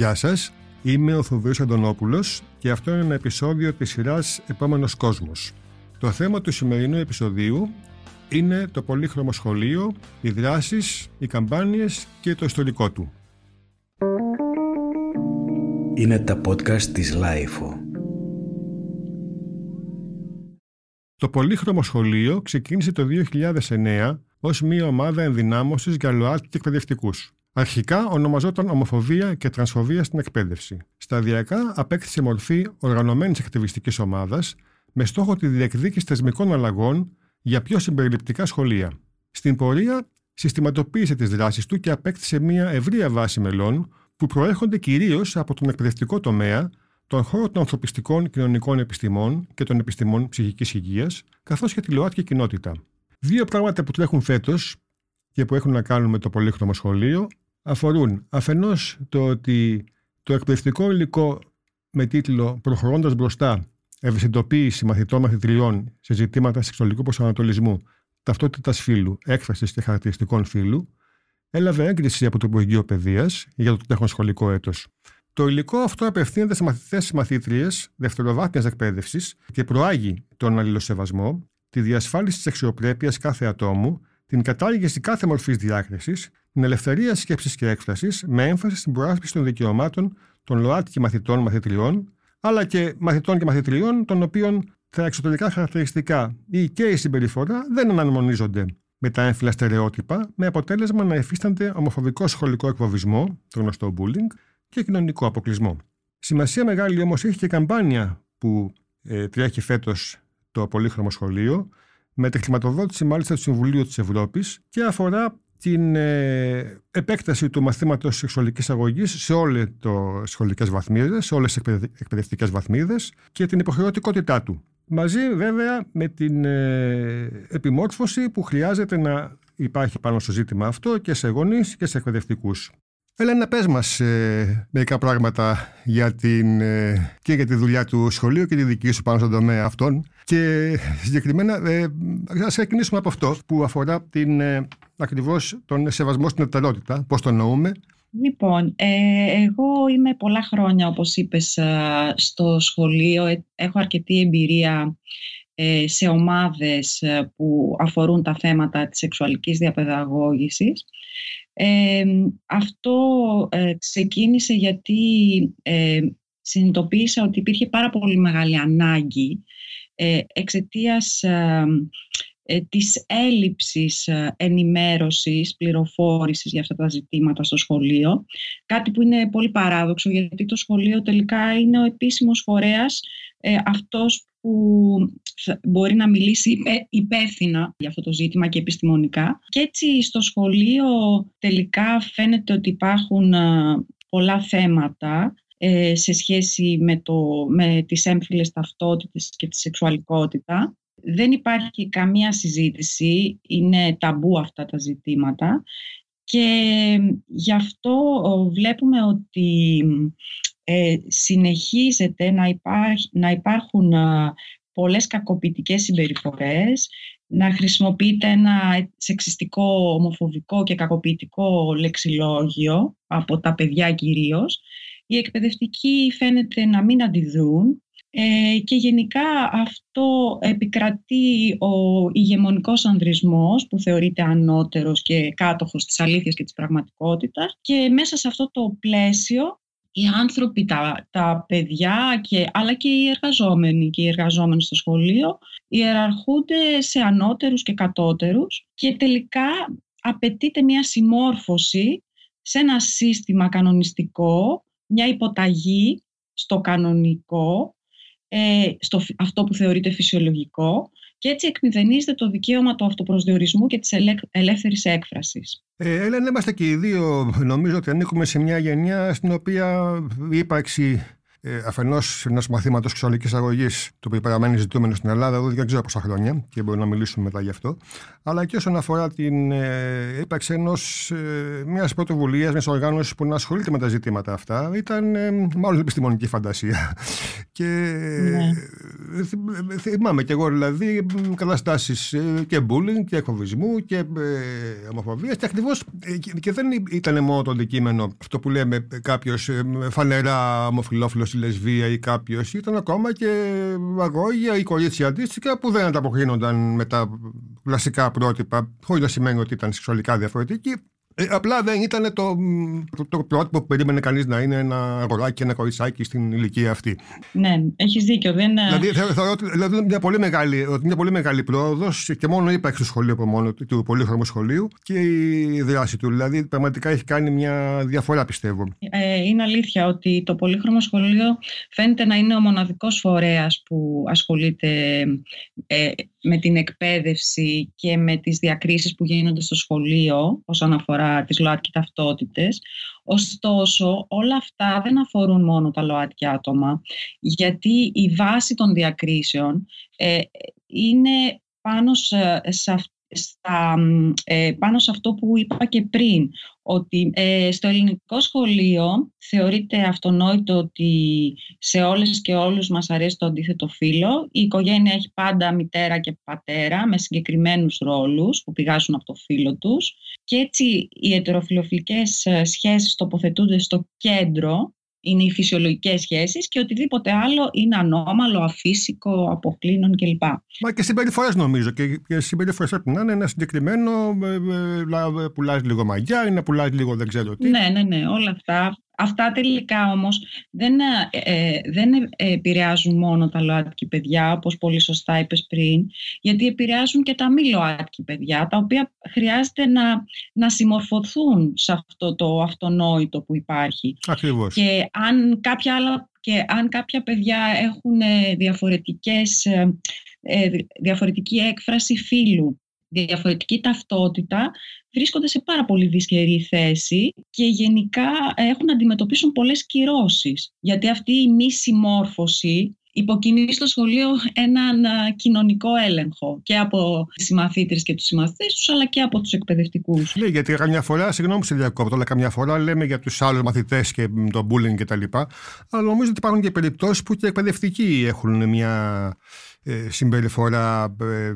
Γεια σας, είμαι ο Θοδωρής Αντωνόπουλος και αυτό είναι ένα επεισόδιο της σειράς «Επόμενος κόσμος». Το θέμα του σημερινού επεισοδίου είναι το πολύχρωμο σχολείο, οι δράσεις, οι καμπάνιες και το ιστορικό του. Είναι τα podcast της LiFO. Το πολύχρωμο σχολείο ξεκίνησε το 2009 ως μια ομάδα ενδυνάμωσης για ΛΟΑΤΚΙ εκπαιδευτικούς. Αρχικά ονομαζόταν Ομοφοβία και Τρανσφοβία στην εκπαίδευση. Σταδιακά απέκτησε μορφή οργανωμένης ακτιβιστικής ομάδας με στόχο τη διεκδίκηση θεσμικών αλλαγών για πιο συμπεριληπτικά σχολεία. Στην πορεία συστηματοποίησε τις δράσεις του και απέκτησε μια ευρεία βάση μελών που προέρχονται κυρίως από τον εκπαιδευτικό τομέα, τον χώρο των ανθρωπιστικών κοινωνικών επιστημών και των επιστημών ψυχικής υγείας, καθώς και τη ΛΟΑΤΚΙ κοινότητα. Δύο πράγματα που τρέχουν φέτος και που έχουν να κάνουν με το πολύχρωμο σχολείο αφορούν αφενός το ότι το εκπαιδευτικό υλικό με τίτλο «Προχωρώντας μπροστά, ευαισθητοποίηση μαθητών μαθητριών σε ζητήματα σεξουαλικού προσανατολισμού, ταυτότητας φύλου, έκφρασης και χαρακτηριστικών φύλου» έλαβε έγκριση από το Υπουργείο Παιδείας για το τρέχον σχολικό έτος. Το υλικό αυτό απευθύνεται σε μαθητές μαθήτριες δευτεροβάθμιας εκπαίδευσης και προάγει τον αλληλοσεβασμό, τη διασφάλιση της αξιοπρέπειας κάθε ατόμου την κατάργηση κάθε μορφής διάκρισης, την ελευθερία σκέψης και έκφρασης, με έμφαση στην προάσπιση των δικαιωμάτων των ΛΟΑΤΚΙ μαθητών μαθητριών, αλλά και μαθητών και μαθητριών, των οποίων τα εξωτερικά χαρακτηριστικά ή και η συμπεριφορά δεν αναμονίζονται με τα έμφυλα στερεότυπα, με αποτέλεσμα να υφίστανται ομοφοβικό σχολικό εκφοβισμό, το γνωστό bullying, και κοινωνικό αποκλεισμό. Σημασία μεγάλη όμως έχει και η καμπάνια που ε, τρέχει φέτος το πολύχρωμο σχολείο, με τη χρηματοδότηση μάλιστα του Συμβουλίου της Ευρώπης και αφορά την ε, επέκταση του μαθήματος σεξουαλικής αγωγής σε όλες τις σχολικές βαθμίδες, σε όλες τις εκπαιδευτικές βαθμίδες και την υποχρεωτικότητά του. Μαζί βέβαια με την ε, επιμόρφωση που χρειάζεται να υπάρχει πάνω στο ζήτημα αυτό και σε γονείς και σε εκπαιδευτικούς. Έλενα, πες μας ε, μερικά πράγματα για την, ε, και για τη δουλειά του σχολείου και τη δική σου πάνω στον τομέα αυτών. Και συγκεκριμένα, ε, ας ξεκινήσουμε από αυτό που αφορά την, ε, ακριβώς τον σεβασμό στην εταιρότητα. Πώς το εννοούμε; Λοιπόν, ε, εγώ είμαι πολλά χρόνια, όπως είπες, στο σχολείο. Έχω αρκετή εμπειρία σε ομάδες που αφορούν τα θέματα της σεξουαλικής διαπαιδαγώγησης αυτό ε, ξεκίνησε γιατί ε, συνειδητοποίησα ότι υπήρχε πάρα πολύ μεγάλη ανάγκη ε, εξαιτίας ε, ε, της έλλειψης ενημέρωσης, πληροφόρησης για αυτά τα ζητήματα στο σχολείο. Κάτι που είναι πολύ παράδοξο γιατί το σχολείο τελικά είναι ο επίσημος φορέας αυτός που μπορεί να μιλήσει υπεύθυνα για αυτό το ζήτημα και επιστημονικά. Και έτσι στο σχολείο τελικά φαίνεται ότι υπάρχουν πολλά θέματα ε, σε σχέση με, το, με τις έμφυλες ταυτότητες και τη σεξουαλικότητα. Δεν υπάρχει καμία συζήτηση, είναι ταμπού αυτά τα ζητήματα και γι' αυτό βλέπουμε ότι ε, συνεχίζεται να, να υπάρχουν πολλές κακοποιητικές συμπεριφορές, να χρησιμοποιείται ένα σεξιστικό, ομοφοβικό και κακοποιητικό λεξιλόγιο από τα παιδιά κυρίως. Οι εκπαιδευτικοί φαίνεται να μην αντιδρούν ε, και γενικά αυτό επικρατεί ο ηγεμονικός ανδρισμός που θεωρείται ανώτερος και κάτοχος της αλήθειας και της πραγματικότητας και μέσα σε αυτό το πλαίσιο οι άνθρωποι, τα, τα παιδιά, και, αλλά και οι εργαζόμενοι και οι εργαζόμενοι στο σχολείο ιεραρχούνται σε ανώτερους και κατώτερους και τελικά απαιτείται μια συμμόρφωση σε ένα σύστημα κανονιστικό, μια υποταγή στο κανονικό, ε, στο, αυτό που θεωρείται φυσιολογικό και έτσι εκμηδενίζεται το δικαίωμα του αυτοπροσδιορισμού και της ελεύθερης έκφρασης. Ε, είμαστε και οι δύο, νομίζω ότι ανήκουμε σε μια γενιά στην οποία η ύπαρξη ε, αφενός ενός μαθήματος σεξουαλική αγωγής, το οποίο παραμένει ζητούμενο στην Ελλάδα εδώ δεν ξέρω πόσα χρόνια και μπορούμε να μιλήσουμε μετά γι' αυτό, αλλά και όσον αφορά την ε, ύπαρξη ενός ε, μιας πρωτοβουλίας, μιας οργάνωσης που να ασχολείται με τα ζητήματα αυτά, ήταν ε, μάλλον επιστημονική φαντασία. και ναι. Ε, θυμάμαι κι εγώ δηλαδή καταστάσεις ε, και bullying και εκφοβισμού και ε, ομοφοβίας και ακριβώς και δεν ήταν μόνο το αντικείμενο αυτό που λέμε κάποιος φανερά ομοφυλόφιλο ή λεσβία ή κάποιος. Ήταν ακόμα και αγώγια ή κορίτσια αντίστοιχα που δεν ανταποκρίνονταν με τα κλασικά πρότυπα, χωρίς να σημαίνει ότι ήταν σεξουαλικά διαφορετικοί. Ε, απλά δεν ήταν το, το, το πρότυπο που περίμενε κανείς να είναι ένα αγοράκι, ένα κοριτσάκι στην ηλικία αυτή. Ναι, έχεις δίκιο. Δεν... Δηλαδή θεωρώ ότι δηλαδή, μια πολύ μεγάλη, μια πολύ μεγάλη πρόοδος και μόνο είπα στο σχολείο από μόνο του πολύχρωμου σχολείου και η δράση του. Δηλαδή πραγματικά έχει κάνει μια διαφορά πιστεύω. Ε, είναι αλήθεια ότι το πολύχρωμο σχολείο φαίνεται να είναι ο μοναδικός φορέας που ασχολείται ε, με την εκπαίδευση και με τις διακρίσεις που γίνονται στο σχολείο όσον αφορά τις ΛΟΑΤΚΙ ταυτότητες. Ωστόσο, όλα αυτά δεν αφορούν μόνο τα ΛΟΑΤΚΙ άτομα, γιατί η βάση των διακρίσεων ε, είναι πάνω σε, σε, στα, ε, πάνω σε αυτό που είπα και πριν, ότι ε, στο ελληνικό σχολείο θεωρείται αυτονόητο ότι σε όλες και όλους μας αρέσει το αντίθετο φύλλο. Η οικογένεια έχει πάντα μητέρα και πατέρα με συγκεκριμένους ρόλους που πηγάζουν από το φύλλο τους και έτσι οι ετεροφιλοφιλικές ε, σχέσεις τοποθετούνται στο κέντρο είναι οι φυσιολογικές σχέσεις και οτιδήποτε άλλο είναι ανώμαλο, αφύσικο, αποκλίνον κλπ. Μα και συμπεριφορές νομίζω και, και συμπεριφορές πρέπει να είναι ένα συγκεκριμένο, ε, ε, πουλάς λίγο μαγιά ή να πουλάς λίγο δεν ξέρω τι. Ναι, ναι, ναι, όλα αυτά Αυτά τελικά όμως δεν, ε, δεν επηρεάζουν μόνο τα ΛΟΑΤΚΙ παιδιά, όπως πολύ σωστά είπες πριν, γιατί επηρεάζουν και τα μη ΛΟΑΤΚΙ παιδιά, τα οποία χρειάζεται να, να συμμορφωθούν σε αυτό το αυτονόητο που υπάρχει. Ακριβώς. Και αν κάποια, άλλα, και αν κάποια παιδιά έχουν διαφορετικές, ε, διαφορετική έκφραση φύλου, διαφορετική ταυτότητα, βρίσκονται σε πάρα πολύ δυσκερή θέση και γενικά έχουν να αντιμετωπίσουν πολλές κυρώσεις. Γιατί αυτή η μη συμμόρφωση υποκινεί στο σχολείο έναν κοινωνικό έλεγχο και από τις συμμαθήτρες και τους συμμαθητές τους αλλά και από τους εκπαιδευτικούς. Ναι, γιατί καμιά φορά, συγγνώμη σε διακόπτω, αλλά καμιά φορά λέμε για τους άλλους μαθητές και το bullying και τα λοιπά, αλλά νομίζω ότι υπάρχουν και περιπτώσεις που και εκπαιδευτικοί έχουν μια ε, συμπεριφορά ε,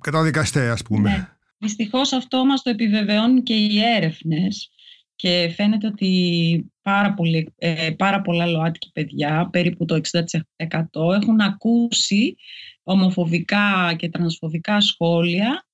καταδικαστέ ας πούμε. Ναι. Δυστυχώς αυτό μας το επιβεβαιώνουν και οι έρευνες και φαίνεται ότι πάρα, πολύ, ε, πάρα πολλά ΛΟΑΤΚΙ παιδιά, περίπου το 60% έχουν ακούσει ομοφοβικά και τρανσφοβικά σχόλια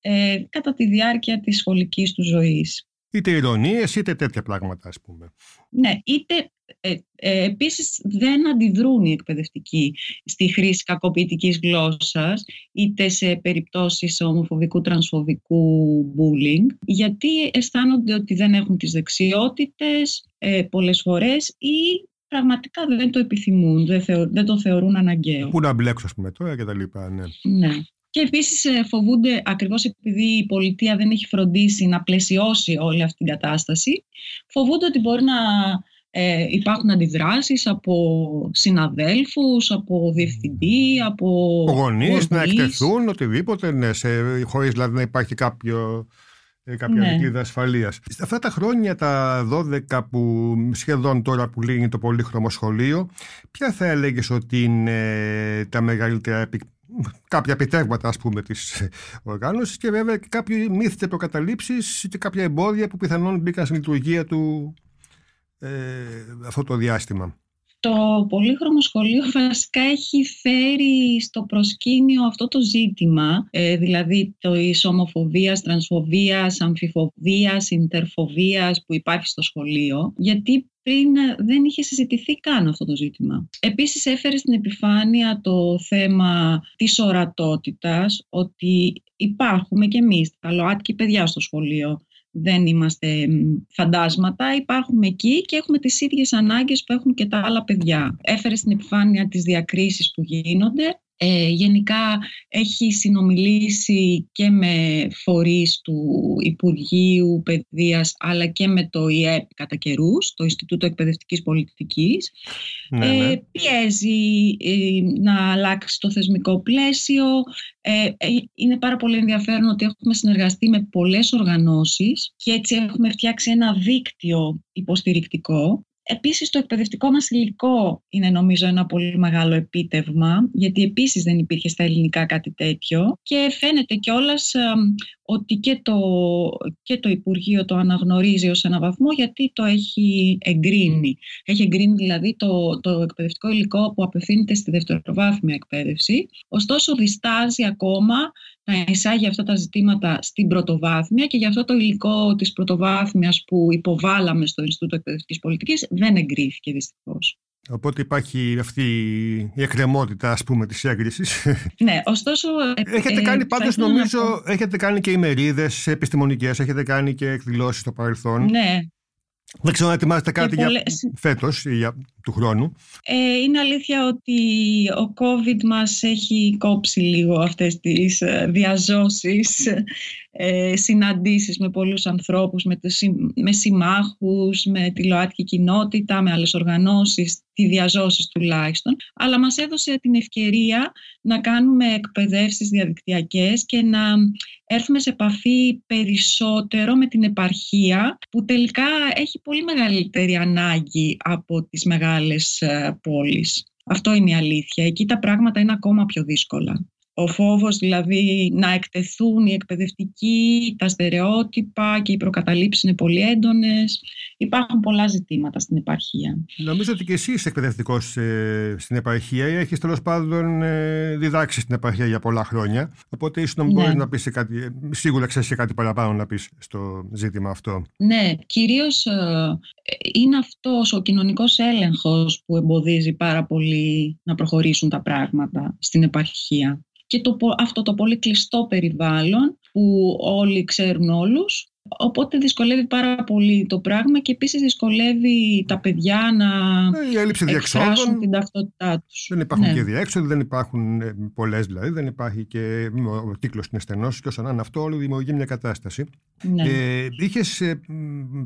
ε, κατά τη διάρκεια της σχολικής τους ζωής. Είτε ηρωνίες είτε τέτοια πράγματα ας πούμε. Ναι, είτε ε, ε, επίσης δεν αντιδρούν οι εκπαιδευτικοί στη χρήση κακοποιητικής γλώσσας είτε σε περιπτώσεις ομοφοβικού τρανσφοβικού bullying γιατί αισθάνονται ότι δεν έχουν τις δεξιότητες ε, πολλές φορές ή πραγματικά δεν το επιθυμούν, δεν, δεν το θεωρούν αναγκαίο. Πού να μπλέξω ας πούμε τώρα και τα λοιπά, ναι. ναι. Και επίσης ε, φοβούνται, ακριβώς επειδή η πολιτεία δεν έχει φροντίσει να πλαισιώσει όλη αυτή την κατάσταση, φοβούνται ότι μπορεί να ε, υπάρχουν αντιδράσεις από συναδέλφους, από διευθυντή, από γονείς, να εκτεθούν, οτιδήποτε, ναι, σε, χωρίς δηλαδή να υπάρχει κάποιο, ε, κάποια ναι. δικλίδα ασφαλείας. Αυτά τα χρόνια, τα 12 που σχεδόν τώρα που λύνει το πολύχρωμο σχολείο, ποια θα έλεγες ότι είναι τα μεγαλύτερα κάποια επιτεύγματα ας πούμε της οργάνωσης και βέβαια και κάποιοι μύθοι και προκαταλήψεις και κάποια εμπόδια που πιθανόν μπήκαν στην λειτουργία του ε, αυτό το διάστημα. Το πολύχρωμο σχολείο βασικά έχει φέρει στο προσκήνιο αυτό το ζήτημα, ε, δηλαδή το ομοφοβίας, τρανσφοβίας, αμφιφοβίας, ιντερφοβίας που υπάρχει στο σχολείο, γιατί πριν δεν είχε συζητηθεί καν αυτό το ζήτημα. Επίσης έφερε στην επιφάνεια το θέμα της ορατότητας, ότι υπάρχουμε κι εμείς, τα ΛΟΑΤΚΙ παιδιά στο σχολείο, δεν είμαστε φαντάσματα, υπάρχουμε εκεί και έχουμε τις ίδιες ανάγκες που έχουν και τα άλλα παιδιά. Έφερε στην επιφάνεια τις διακρίσεις που γίνονται Ε, γενικά έχει συνομιλήσει και με φορείς του Υπουργείου Παιδείας αλλά και με το ΙΕΠ κατά καιρούς, το Ινστιτούτο Εκπαιδευτικής Πολιτικής. Ναι, ναι. Ε, πιέζει ε, να αλλάξει το θεσμικό πλαίσιο. Ε, είναι πάρα πολύ ενδιαφέρον ότι έχουμε συνεργαστεί με πολλές οργανώσεις και έτσι έχουμε φτιάξει ένα δίκτυο υποστηρικτικό Επίσης το εκπαιδευτικό μας υλικό είναι νομίζω ένα πολύ μεγάλο επίτευγμα γιατί επίσης δεν υπήρχε στα ελληνικά κάτι τέτοιο και φαίνεται κιόλας ότι και το, και το Υπουργείο το αναγνωρίζει ως ένα βαθμό γιατί το έχει εγκρίνει. Έχει εγκρίνει δηλαδή το, το εκπαιδευτικό υλικό που απευθύνεται στη δευτεροβάθμια εκπαίδευση. Ωστόσο διστάζει ακόμα να εισάγει αυτά τα ζητήματα στην πρωτοβάθμια και γι' αυτό το υλικό της πρωτοβάθμιας που υποβάλαμε στο Ινστιτούτο Εκπαιδευτικής Πολιτικής δεν εγκρίθηκε δυστυχώς. Οπότε υπάρχει αυτή η εκκρεμότητα ας πούμε της έγκρισης. Ναι, ωστόσο... Ε, έχετε κάνει ε, πάντως νομίζω, έχετε κάνει και ημερίδες επιστημονικές, έχετε κάνει και εκδηλώσεις στο παρελθόν. Ναι, δεν ξέρω αν ετοιμάζετε κάτι για φέτος ή για του χρόνου. Ε, είναι αλήθεια ότι ο COVID μας έχει κόψει λίγο αυτές τις ε, διαζώσεις, ε, συναντήσεις με πολλούς ανθρώπους, με, με συμμάχους, με τη ΛΟΑΤΚΙ κοινότητα, με άλλες οργανώσεις, τη διαζώσεις τουλάχιστον. Αλλά μας έδωσε την ευκαιρία να κάνουμε εκπαιδεύσεις διαδικτυακές και να έρθουμε σε επαφή περισσότερο με την επαρχία που τελικά έχει πολύ μεγαλύτερη ανάγκη από τις μεγάλες ε, πόλεις. Αυτό είναι η αλήθεια. Εκεί τα πράγματα είναι ακόμα πιο δύσκολα. Ο φόβος δηλαδή να εκτεθούν οι εκπαιδευτικοί, τα στερεότυπα και οι προκαταλήψεις είναι πολύ έντονες. Υπάρχουν πολλά ζητήματα στην επαρχία. Νομίζω ότι και εσύ είσαι εκπαιδευτικός ε, στην επαρχία ή έχεις τέλος πάντων ε, διδάξει στην επαρχία για πολλά χρόνια. Οπότε ίσως να ναι. να πεις κάτι, σίγουρα ξέρεις κάτι παραπάνω να πεις στο ζήτημα αυτό. Ναι, κυρίως ε, είναι αυτός ο κοινωνικός έλεγχος που εμποδίζει πάρα πολύ να προχωρήσουν τα πράγματα στην επαρχία και το, αυτό το πολύ κλειστό περιβάλλον που όλοι ξέρουν όλους Οπότε δυσκολεύει πάρα πολύ το πράγμα και επίσης δυσκολεύει τα παιδιά να ε, η έλλειψη εκφράσουν την ταυτότητά τους. Δεν υπάρχουν ναι. και διέξοδοι, δεν υπάρχουν ε, πολλές δηλαδή, δεν υπάρχει και ο κύκλος είναι στενός και όσον είναι αυτό όλο δημιουργεί μια κατάσταση. Ναι. Ε, είχες ε,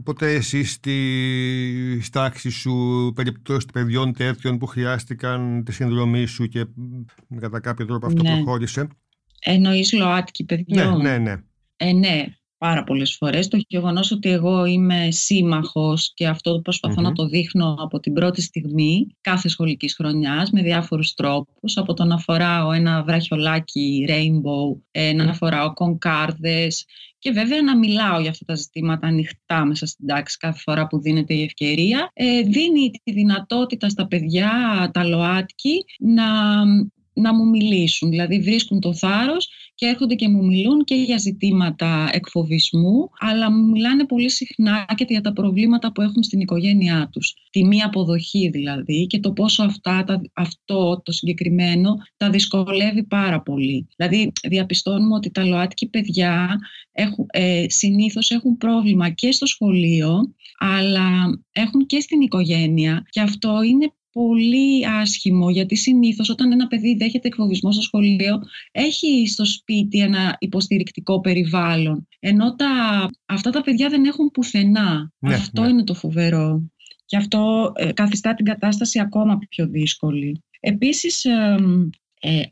ποτέ εσύ στη στάξη σου περιπτώσεις παιδιών τέτοιων που χρειάστηκαν τη συνδρομή σου και κατά κάποιο τρόπο αυτό ναι. προχώρησε; Εννοείς ΛΟΑΤΚΙ παιδιών; Ναι, ναι, ναι. Ε, ναι, πάρα πολλές φορές. Το γεγονός ότι εγώ είμαι σύμμαχος και αυτό προσπαθώ να το δείχνω από την πρώτη στιγμή κάθε σχολικής χρονιάς με διάφορους τρόπους. Από το να φοράω ένα βραχιολάκι rainbow, ε, να φοράω κονκάρδες και βέβαια να μιλάω για αυτά τα ζητήματα ανοιχτά μέσα στην τάξη κάθε φορά που δίνεται η ευκαιρία. Ε, δίνει τη δυνατότητα στα παιδιά, τα ΛΟΑΤΚΙ, να να μου μιλήσουν. Δηλαδή βρίσκουν το θάρρος και έρχονται και μου μιλούν και για ζητήματα εκφοβισμού, αλλά μου μιλάνε πολύ συχνά και για τα προβλήματα που έχουν στην οικογένειά τους. Τη μία αποδοχή δηλαδή και το πόσο αυτά, αυτό το συγκεκριμένο τα δυσκολεύει πάρα πολύ. Δηλαδή διαπιστώνουμε ότι τα ΛΟΑΤΚΙ παιδιά έχουν, ε, συνήθως έχουν πρόβλημα και στο σχολείο, αλλά έχουν και στην οικογένεια και αυτό είναι πολύ άσχημο γιατί συνήθως όταν ένα παιδί δέχεται εκφοβισμό στο σχολείο έχει στο σπίτι ένα υποστηρικτικό περιβάλλον ενώ τα, αυτά τα παιδιά δεν έχουν πουθενά. Ναι, αυτό ναι. είναι το φοβερό και αυτό ε, καθιστά την κατάσταση ακόμα πιο δύσκολη. Επίσης ε,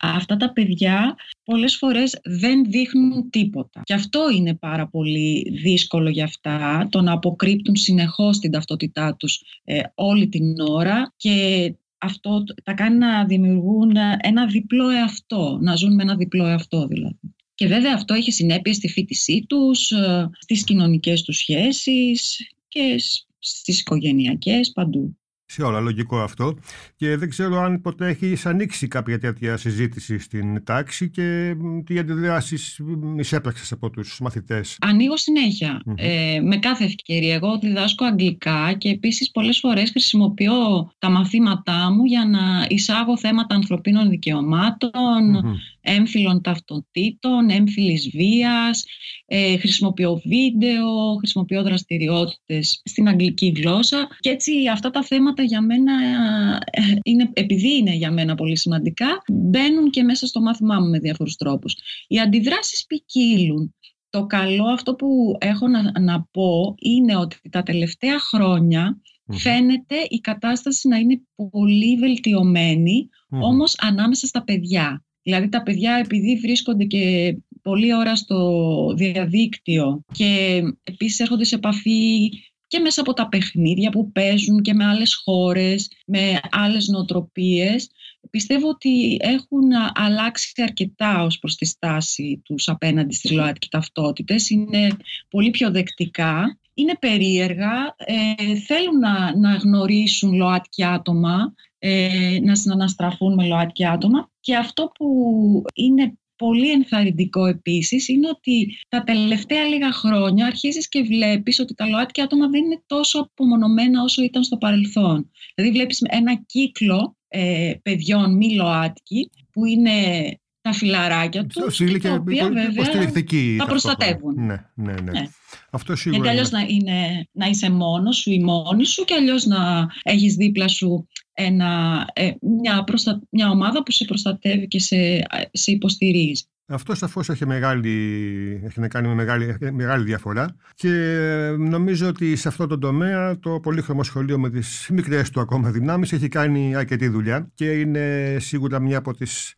αυτά τα παιδιά πολλές φορές δεν δείχνουν τίποτα. Και αυτό είναι πάρα πολύ δύσκολο για αυτά, το να αποκρύπτουν συνεχώς την ταυτότητά τους ε, όλη την ώρα και αυτό τα κάνει να δημιουργούν ένα διπλό εαυτό, να ζουν με ένα διπλό εαυτό δηλαδή. Και βέβαια αυτό έχει συνέπειες στη φίτησή τους, ε, στις κοινωνικές τους σχέσεις και στις οικογενειακές παντού σε όλα, λογικό αυτό. Και δεν ξέρω αν ποτέ έχεις ανοίξει κάποια τέτοια συζήτηση στην τάξη και τι αντιδράσεις εισέπραξες από τους μαθητές. Ανοίγω Ε, με κάθε ευκαιρία. Εγώ διδάσκω αγγλικά και επίσης πολλές φορές χρησιμοποιώ τα μαθήματά μου για να εισάγω θέματα ανθρωπίνων δικαιωμάτων, έμφυλων ταυτοτήτων, έμφυλης βίας, ε, χρησιμοποιώ βίντεο, χρησιμοποιώ δραστηριότητες στην αγγλική γλώσσα και έτσι αυτά τα θέματα ζητήματα για μένα, ε, είναι, επειδή είναι για μένα πολύ σημαντικά, μπαίνουν και μέσα στο μάθημά μου με διάφορους τρόπους. Οι αντιδράσεις ποικίλουν. Το καλό αυτό που έχω να, να πω είναι ότι τα τελευταία φαίνεται η κατάσταση να είναι πολύ όμως ανάμεσα στα παιδιά. Δηλαδή τα παιδιά επειδή βρίσκονται και πολλή ώρα στο διαδίκτυο και επίσης έρχονται σε επαφή και μέσα από τα παιχνίδια που παίζουν και με άλλες χώρες, με άλλες νοοτροπίες. Πιστεύω ότι έχουν αλλάξει αρκετά ως προς τη στάση τους απέναντι στις ΛΟΑΤΚΙ ταυτότητες. Είναι πολύ πιο δεκτικά, είναι περίεργα, ε, θέλουν να, να γνωρίσουν ΛΟΑΤΚΙ άτομα, ε, να συναναστραφούν με ΛΟΑΤΚΙ άτομα και αυτό που είναι πολύ ενθαρρυντικό επίσης είναι ότι τα τελευταία λίγα χρόνια αρχίζεις και βλέπεις ότι τα ΛΟΑΤΚΙ άτομα δεν είναι τόσο απομονωμένα όσο ήταν στο παρελθόν. Δηλαδή βλέπεις ένα κύκλο ε, παιδιών μη ΛΟΑΤΚΙ που είναι τα φιλαράκια τους. και τα οποία βέβαια τα προστατεύουν. Ναι, ναι, ναι. ναι. Αυτό σίγουρα Γιατί αλλιώ να, είναι, να είσαι μόνος σου ή μόνη σου και αλλιώς να έχεις δίπλα σου ένα, ε, μια, προστα... μια ομάδα που σε προστατεύει και σε, σε υποστηρίζει. Αυτό σαφώς έχει, μεγάλη, έχει να κάνει με μεγάλη, μεγάλη διαφορά και νομίζω ότι σε αυτό το τομέα το πολύχρωμο σχολείο με τις μικρές του ακόμα δυνάμεις έχει κάνει αρκετή δουλειά και είναι σίγουρα μια από τις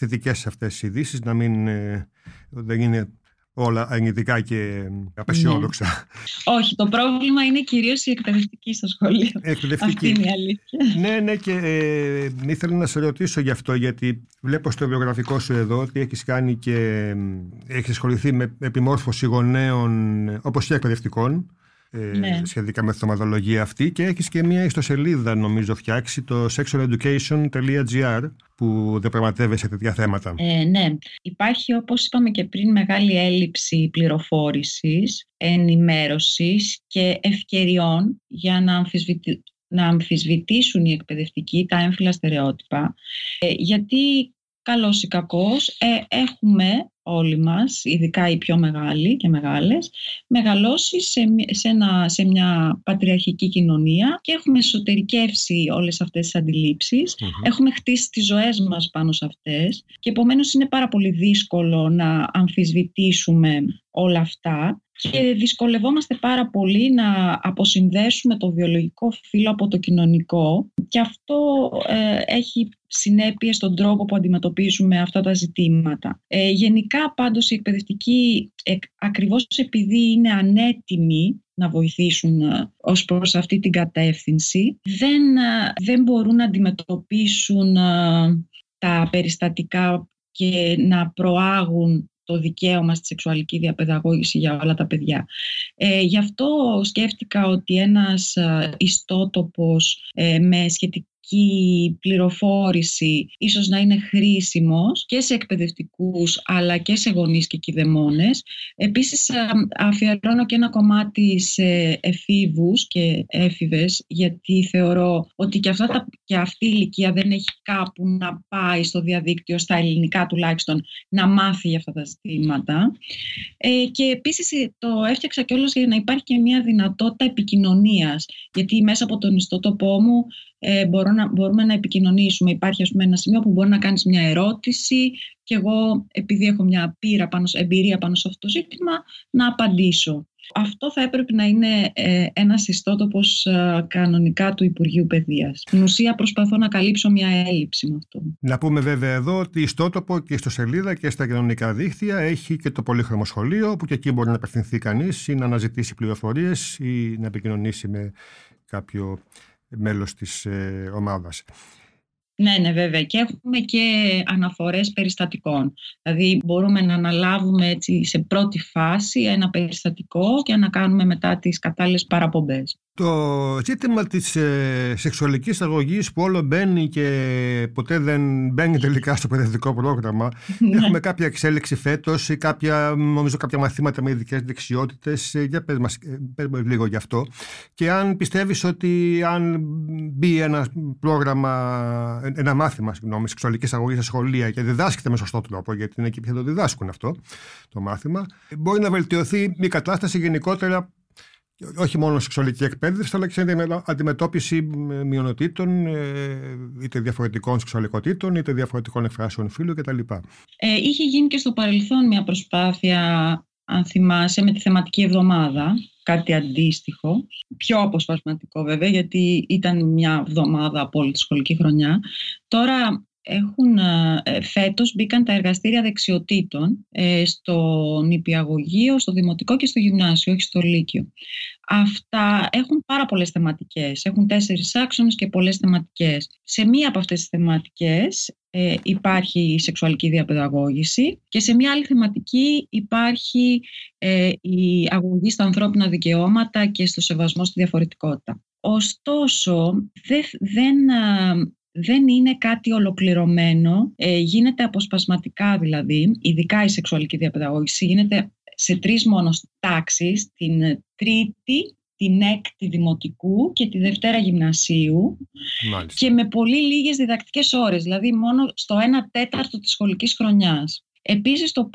θετικές αυτές ειδήσεις να μην ε, δεν είναι όλα αρνητικά και απεσιόδοξα. Ναι. Όχι, το πρόβλημα είναι κυρίως η εκπαιδευτική στο σχολείο. Εκπαιδευτική. Αυτή είναι η αλήθεια. Ναι, ναι και ε, ήθελα να σε ρωτήσω γι' αυτό γιατί βλέπω στο βιογραφικό σου εδώ ότι έχεις κάνει και έχεις ασχοληθεί με επιμόρφωση γονέων όπως και εκπαιδευτικών ε, ναι. σχετικά με θεματολογία αυτή και έχεις και μια ιστοσελίδα νομίζω φτιάξει το sexualeducation.gr που διαπραγματεύεσαι τέτοια θέματα. Ε, ναι. Υπάρχει όπως είπαμε και πριν μεγάλη έλλειψη πληροφόρησης, ενημέρωσης και ευκαιριών για να να αμφισβητήσουν οι εκπαιδευτικοί τα έμφυλα στερεότυπα ε, γιατί καλός ή κακός ε, έχουμε όλοι μας, ειδικά οι πιο μεγάλοι και μεγάλες, μεγαλώσει σε, σε, ένα, σε μια πατριαρχική κοινωνία και έχουμε εσωτερικεύσει όλες αυτές τις αντιληψεις Έχουμε χτίσει τις ζωές μας πάνω σε αυτές και επομένως είναι πάρα πολύ δύσκολο να αμφισβητήσουμε όλα αυτά και δυσκολευόμαστε πάρα πολύ να αποσυνδέσουμε το βιολογικό φύλλο από το κοινωνικό και αυτό ε, έχει συνέπειες στον τρόπο που αντιμετωπίζουμε αυτά τα ζητήματα. Ε, γενικά πάντως οι εκπαιδευτικοί ε, ακριβώς επειδή είναι ανέτοιμοι να βοηθήσουν ε, ως προς αυτή την κατεύθυνση δεν, ε, δεν μπορούν να αντιμετωπίσουν τα περιστατικά και να προάγουν το δικαίωμα στη σεξουαλική διαπαιδαγώγηση για όλα τα παιδιά. Ε, γι' αυτό σκέφτηκα ότι ένας ιστότοπος ε, με σχετική η πληροφόρηση ίσως να είναι χρήσιμος και σε εκπαιδευτικούς αλλά και σε γονείς και κηδεμόνες. Επίσης αφιερώνω και ένα κομμάτι σε εφήβους και έφηβες γιατί θεωρώ ότι και, αυτά τα, και αυτή η ηλικία δεν έχει κάπου να πάει στο διαδίκτυο, στα ελληνικά τουλάχιστον, να μάθει για αυτά τα ζητήματα. Ε, και επίσης ε, το έφτιαξα κιόλας για να υπάρχει και μια δυνατότητα επικοινωνίας γιατί μέσα από τον ιστότοπό μου ε, μπορώ να, μπορούμε να επικοινωνήσουμε. Υπάρχει ας πούμε, ένα σημείο που μπορεί να κάνεις μια ερώτηση και εγώ επειδή έχω μια πείρα πάνω, εμπειρία πάνω σε αυτό το ζήτημα να απαντήσω. Αυτό θα έπρεπε να είναι ε, ένας ιστότοπος ε, κανονικά του Υπουργείου Παιδείας. Στην ουσία προσπαθώ να καλύψω μια έλλειψη με αυτό. Να πούμε βέβαια εδώ ότι ιστότοπο και στο σελίδα και στα κοινωνικά δίκτυα έχει και το πολύχρωμο σχολείο που και εκεί μπορεί να απευθυνθεί κανείς ή να αναζητήσει πληροφορίες ή να επικοινωνήσει με κάποιο μέλος της ε, ομάδας. Ναι, ναι, βέβαια. Και έχουμε και αναφορές περιστατικών. Δηλαδή μπορούμε να αναλάβουμε έτσι σε πρώτη φάση ένα περιστατικό και να κάνουμε μετά τις κατάλληλες παραπομπές. Το ζήτημα της ε, σεξουαλικής αγωγής που όλο μπαίνει και ποτέ δεν μπαίνει τελικά στο παιδευτικό πρόγραμμα. Ναι. Έχουμε κάποια εξέλιξη φέτος ή κάποια, νομίζω κάποια μαθήματα με ειδικές δεξιότητες; Ε, για πες μας, ε, πες μας λίγο γι' αυτό. Και αν πιστεύεις ότι αν μπει ένα πρόγραμμα, ένα μάθημα συγγνώμη, σεξουαλικής αγωγής στα σχολεία και διδάσκεται με σωστό τρόπο, γιατί είναι εκεί που θα το διδάσκουν αυτό το μάθημα, μπορεί να βελτιωθεί η κατάσταση γενικότερα όχι μόνο σεξουαλική εκπαίδευση, αλλά και σε αντιμετώπιση μειονοτήτων, ε, είτε διαφορετικών σεξουαλικότητων, είτε διαφορετικών εκφράσεων φύλου κτλ. Ε, είχε γίνει και στο παρελθόν μια προσπάθεια, αν θυμάσαι, με τη θεματική εβδομάδα, κάτι αντίστοιχο, πιο αποσπασματικό βέβαια, γιατί ήταν μια εβδομάδα από όλη τη σχολική χρονιά. Τώρα έχουν, ε, φέτος μπήκαν τα εργαστήρια δεξιοτήτων ε, στο νηπιαγωγείο, στο δημοτικό και στο γυμνάσιο, όχι στο λύκειο. Αυτά έχουν πάρα πολλές θεματικές, έχουν τέσσερις άξονες και πολλές θεματικές. Σε μία από αυτές τις θεματικές ε, υπάρχει η σεξουαλική διαπαιδαγώγηση και σε μία άλλη θεματική υπάρχει ε, η αγωγή στα ανθρώπινα δικαιώματα και στο σεβασμό στη διαφορετικότητα. Ωστόσο, δεν, δεν δεν είναι κάτι ολοκληρωμένο, ε, γίνεται αποσπασματικά δηλαδή, ειδικά η σεξουαλική διαπαιδαγώγηση, γίνεται σε τρεις μόνος τάξεις, την τρίτη, την έκτη δημοτικού και τη δευτέρα γυμνασίου και με πολύ λίγες διδακτικές ώρες, δηλαδή μόνο στο 1 τέταρτο της σχολικής χρονιάς. Επίσης το,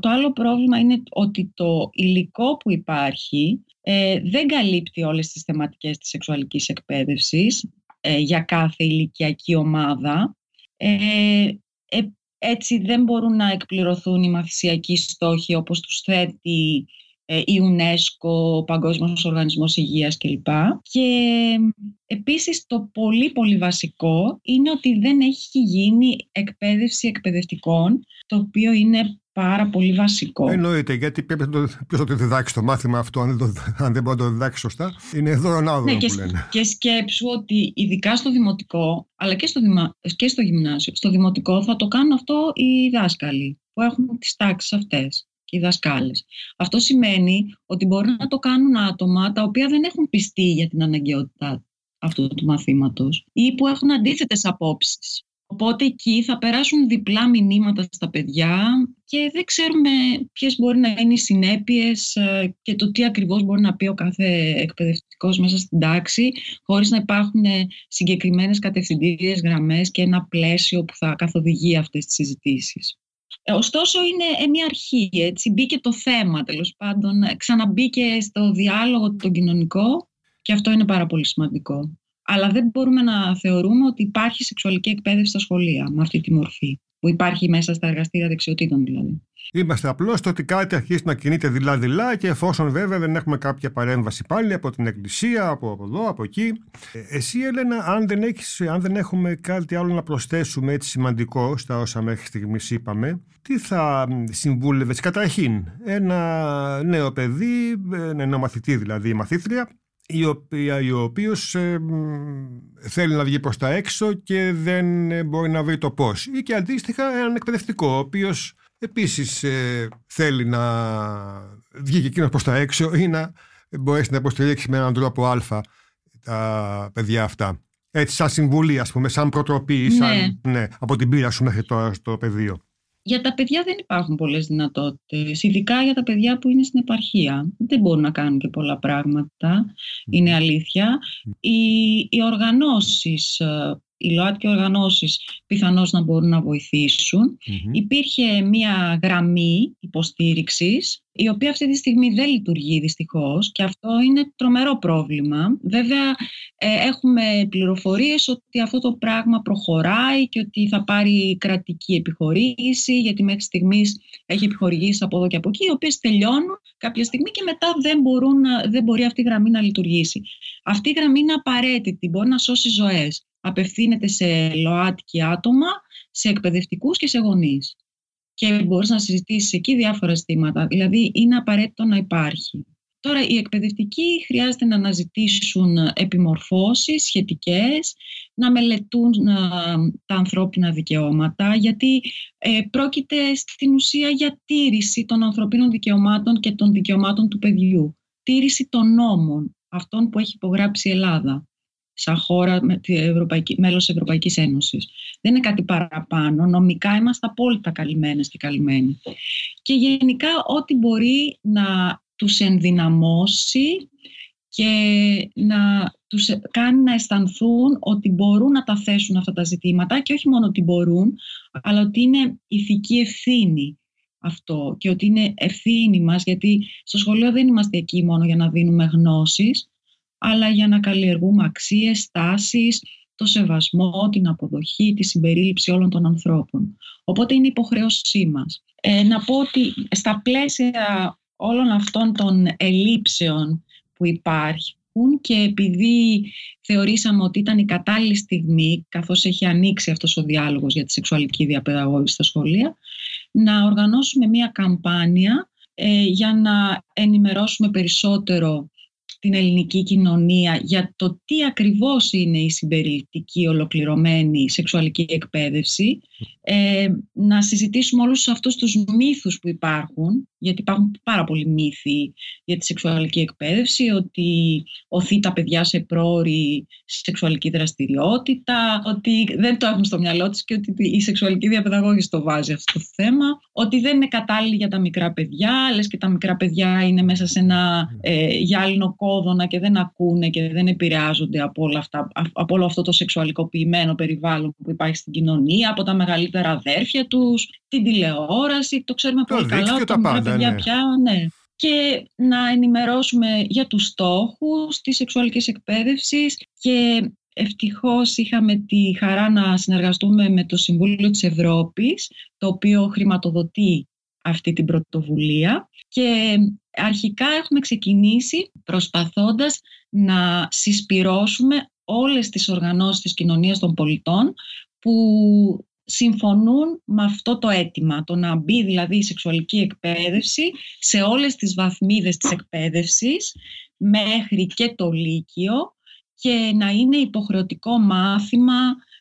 το άλλο πρόβλημα είναι ότι το υλικό που υπάρχει ε, δεν καλύπτει όλες τις θεματικές της σεξουαλικής εκπαίδευσης. Ε, για κάθε ηλικιακή ομάδα. Ε, ε, έτσι δεν μπορούν να εκπληρωθούν οι μαθησιακοί στόχοι όπως τους θέτει η UNESCO, ο Παγκόσμιος Οργανισμός Υγείας κλπ. Και επίσης το πολύ πολύ βασικό είναι ότι δεν έχει γίνει εκπαίδευση εκπαιδευτικών, το οποίο είναι πάρα πολύ βασικό. Εννοείται, γιατί πρέπει να το, ποιος θα το διδάξει το μάθημα αυτό, αν δεν, το, αν δεν μπορεί να το διδάξει σωστά; Είναι δωρονάδο ναι, που λένε. Και σκέψου ότι ειδικά στο δημοτικό, αλλά και στο, και στο γυμνάσιο, στο δημοτικό θα το κάνουν αυτό οι δάσκαλοι που έχουν τις τάξεις αυτές και οι δασκάλες. Αυτό σημαίνει ότι μπορεί να το κάνουν άτομα τα οποία δεν έχουν πιστεί για την αναγκαιότητα αυτού του μαθήματος ή που έχουν αντίθετες απόψεις. Οπότε εκεί θα περάσουν διπλά μηνύματα στα παιδιά και δεν ξέρουμε ποιες μπορεί να είναι οι συνέπειες ε, και το τι ακριβώς μπορεί να πει ο κάθε εκπαιδευτικός μέσα στην τάξη χωρίς να υπάρχουν συγκεκριμένες κατευθυντήριες γραμμές και ένα πλαίσιο που θα καθοδηγεί αυτές τις συζητήσεις. Ε, ωστόσο είναι ε, μια αρχή, έτσι. μπήκε το θέμα τέλος πάντων, ξαναμπήκε στο διάλογο τον κοινωνικό και αυτό είναι πάρα πολύ σημαντικό αλλά δεν μπορούμε να θεωρούμε ότι υπάρχει σεξουαλική εκπαίδευση στα σχολεία με αυτή τη μορφή που υπάρχει μέσα στα εργαστήρια δεξιοτήτων δηλαδή. Είμαστε απλώς στο ότι κάτι αρχίζει να κινείται δειλά-δειλά και εφόσον βέβαια δεν έχουμε κάποια παρέμβαση πάλι από την Εκκλησία, από εδώ, από εκεί. Ε, εσύ, Έλενα, αν δεν, έχεις, αν δεν έχουμε κάτι άλλο να προσθέσουμε έτσι σημαντικό στα όσα μέχρι στιγμής είπαμε, τι θα συμβούλευες; Καταρχήν ένα νέο παιδί, ένα μαθητή δηλαδή, η μαθήτρια, η οποία, ο οποίος ε, θέλει να βγει προς τα έξω και δεν ε, μπορεί να βρει το πώς. Ή και αντίστοιχα έναν εκπαιδευτικό, ο οποίος επίσης ε, θέλει να βγει και εκείνος προς τα έξω ή να μπορέσει να υποστηρίξει με έναν τρόπο α τα παιδιά αυτά. Έτσι σαν συμβουλή ας πούμε, σαν προτροπή, ναι. σαν, ναι, από την πείρα σου μέχρι τώρα στο πεδίο. Για τα παιδιά δεν υπάρχουν πολλές δυνατότητες, ειδικά για τα παιδιά που είναι στην επαρχία. Δεν μπορούν να κάνουν και πολλά πράγματα, είναι αλήθεια. Οι, οι οργανώσεις ε, οι ΛΟΑΤ οργανώσεις πιθανώς να μπορούν να βοηθησουν Υπήρχε μια γραμμή υποστήριξης η οποία αυτή τη στιγμή δεν λειτουργεί δυστυχώς και αυτό είναι τρομερό πρόβλημα. Βέβαια ε, έχουμε πληροφορίες ότι αυτό το πράγμα προχωράει και ότι θα πάρει κρατική επιχορήγηση γιατί μέχρι στιγμής έχει επιχορηγήσει από εδώ και από εκεί οι οποίες τελειώνουν κάποια στιγμή και μετά δεν, μπορούν, δεν μπορεί αυτή η γραμμή να λειτουργήσει. Αυτή η γραμμή είναι απαραίτητη, μπορεί να σώσει ζωές απευθύνεται σε ΛΟΑΤΚΙ άτομα, σε εκπαιδευτικούς και σε γονείς. Και μπορείς να συζητήσεις εκεί διάφορα ζητήματα. Δηλαδή είναι απαραίτητο να υπάρχει. Τώρα οι εκπαιδευτικοί χρειάζεται να αναζητήσουν επιμορφώσεις σχετικές, να μελετούν τα ανθρώπινα δικαιώματα, γιατί ε, πρόκειται στην ουσία για τήρηση των ανθρωπίνων δικαιωμάτων και των δικαιωμάτων του παιδιού. Τήρηση των νόμων, αυτών που έχει υπογράψει η Ελλάδα σαν χώρα με τη Ευρωπαϊκή, μέλος της Ευρωπαϊκής Ένωσης. Δεν είναι κάτι παραπάνω. Νομικά είμαστε απόλυτα καλυμμένες και καλυμμένοι. Και γενικά ό,τι μπορεί να τους ενδυναμώσει και να τους κάνει να αισθανθούν ότι μπορούν να τα θέσουν αυτά τα ζητήματα και όχι μόνο ότι μπορούν, αλλά ότι είναι ηθική ευθύνη αυτό και ότι είναι ευθύνη μας γιατί στο σχολείο δεν είμαστε εκεί μόνο για να δίνουμε γνώσεις αλλά για να καλλιεργούμε αξίες, στάσεις, το σεβασμό, την αποδοχή, τη συμπερίληψη όλων των ανθρώπων. Οπότε είναι υποχρέωσή μας. Ε, να πω ότι στα πλαίσια όλων αυτών των ελλείψεων που υπάρχουν και επειδή θεωρήσαμε ότι ήταν η κατάλληλη στιγμή, καθώς έχει ανοίξει αυτός ο διάλογος για τη σεξουαλική διαπαιδαγώγηση στα σχολεία, να οργανώσουμε μία καμπάνια ε, για να ενημερώσουμε περισσότερο την ελληνική κοινωνία για το τι ακριβώς είναι η συμπεριληπτική ολοκληρωμένη σεξουαλική εκπαίδευση, ε, να συζητήσουμε όλους αυτούς τους μύθους που υπάρχουν, γιατί υπάρχουν πάρα πολλοί μύθοι για τη σεξουαλική εκπαίδευση, ότι οθεί τα παιδιά σε πρόορη σεξουαλική δραστηριότητα, ότι δεν το έχουν στο μυαλό τους και ότι η σεξουαλική διαπαιδαγώγηση το βάζει αυτό το θέμα, ότι δεν είναι κατάλληλη για τα μικρά παιδιά, λες και τα μικρά παιδιά είναι μέσα σε ένα ε, γυάλινο κόδωνα και δεν ακούνε και δεν επηρεάζονται από, όλα αυτά, από όλο αυτό το σεξουαλικοποιημένο περιβάλλον που υπάρχει στην κοινωνία, από τα μεγαλύτερα αδέρφια τους, την τηλεόραση, το ξέρουμε το πολύ καλά, τα μικρά παιδιά ναι. πια, ναι. Και να ενημερώσουμε για τους στόχους της σεξουαλικής εκπαίδευσης και ευτυχώς είχαμε τη χαρά να συνεργαστούμε με το Συμβούλιο της Ευρώπης, το οποίο χρηματοδοτεί αυτή την πρωτοβουλία και αρχικά έχουμε ξεκινήσει προσπαθώντας να συσπυρώσουμε όλες τις οργανώσεις της κοινωνίας των πολιτών που συμφωνούν με αυτό το αίτημα, το να μπει δηλαδή η σεξουαλική εκπαίδευση σε όλες τις βαθμίδες της εκπαίδευσης μέχρι και το Λύκειο και να είναι υποχρεωτικό μάθημα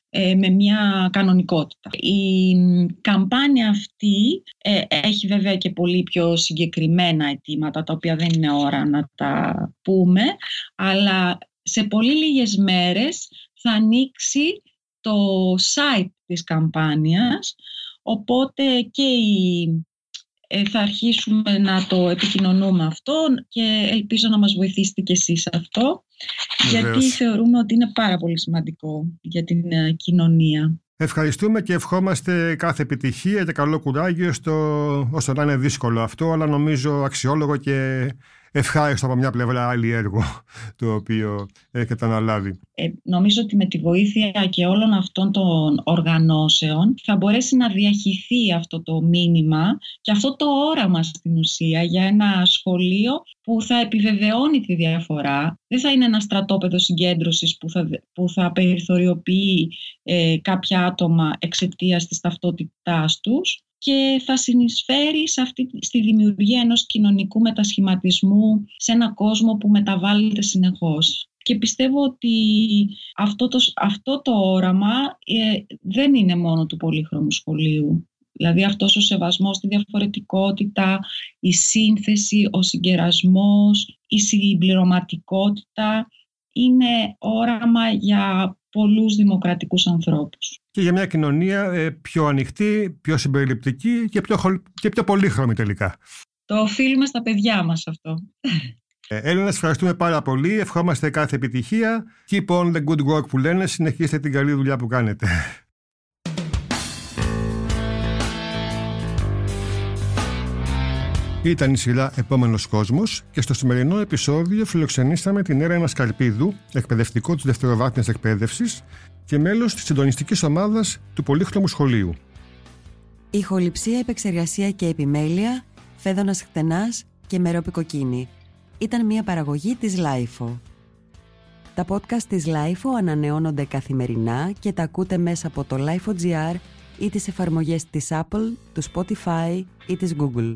ε, με μια κανονικότητα. Η καμπάνια αυτή ε, έχει βέβαια και πολύ πιο συγκεκριμένα αιτήματα τα οποία δεν είναι ώρα να τα πούμε αλλά σε πολύ λίγες μέρες θα ανοίξει το site της καμπάνιας οπότε και η ε, θα αρχίσουμε να το επικοινωνούμε αυτό και ελπίζω να μας βοηθήσετε και εσείς αυτό γιατί θεωρούμε ότι είναι πάρα πολύ σημαντικό για την ε, κοινωνία. Ευχαριστούμε και ευχόμαστε κάθε επιτυχία και καλό κουράγιο στο όσο να είναι δύσκολο αυτό αλλά νομίζω αξιόλογο και ευχάριστο από μια πλευρά άλλη έργο το οποίο έχετε αναλάβει. Ε, νομίζω ότι με τη βοήθεια και όλων αυτών των οργανώσεων θα μπορέσει να διαχυθεί αυτό το μήνυμα και αυτό το όραμα στην ουσία για ένα σχολείο που θα επιβεβαιώνει τη διαφορά. Δεν θα είναι ένα στρατόπεδο συγκέντρωσης που θα, που θα περιθωριοποιεί ε, κάποια άτομα εξαιτίας της ταυτότητάς τους και θα συνεισφέρει σε αυτή, στη δημιουργία ενός κοινωνικού μετασχηματισμού σε ένα κόσμο που μεταβάλλεται συνεχώς. Και πιστεύω ότι αυτό το, αυτό το όραμα ε, δεν είναι μόνο του πολύχρωμου σχολείου. Δηλαδή αυτός ο σεβασμός στη διαφορετικότητα, η σύνθεση, ο συγκερασμός, η συμπληρωματικότητα είναι όραμα για πολλούς δημοκρατικούς ανθρώπους. Και για μια κοινωνία ε, πιο ανοιχτή, πιο συμπεριληπτική και πιο, και πιο πολύχρωμη τελικά. Το οφείλουμε στα παιδιά μας αυτό. Ε, Έλληνα, ευχαριστούμε πάρα πολύ. Ευχόμαστε κάθε επιτυχία. Keep on the good work που λένε. Συνεχίστε την καλή δουλειά που κάνετε. Ήταν η σειρά Επόμενος Κόσμος και στο σημερινό επεισόδιο φιλοξενήσαμε την Έρενα Σκαρπίδου, εκπαιδευτικό της δευτεροβάθμιας εκπαίδευσης και μέλος της συντονιστικής ομάδας του Πολύχρωμου Σχολείου. Ηχοληψία, επεξεργασία και επιμέλεια, φέδονα χτενάς και μερόπικοκίνη. Ήταν μια παραγωγή της LIFO. Τα podcast της LIFO ανανεώνονται καθημερινά και τα ακούτε μέσα από το LIFO.gr ή τις εφαρμογές της Apple, του Spotify ή της Google.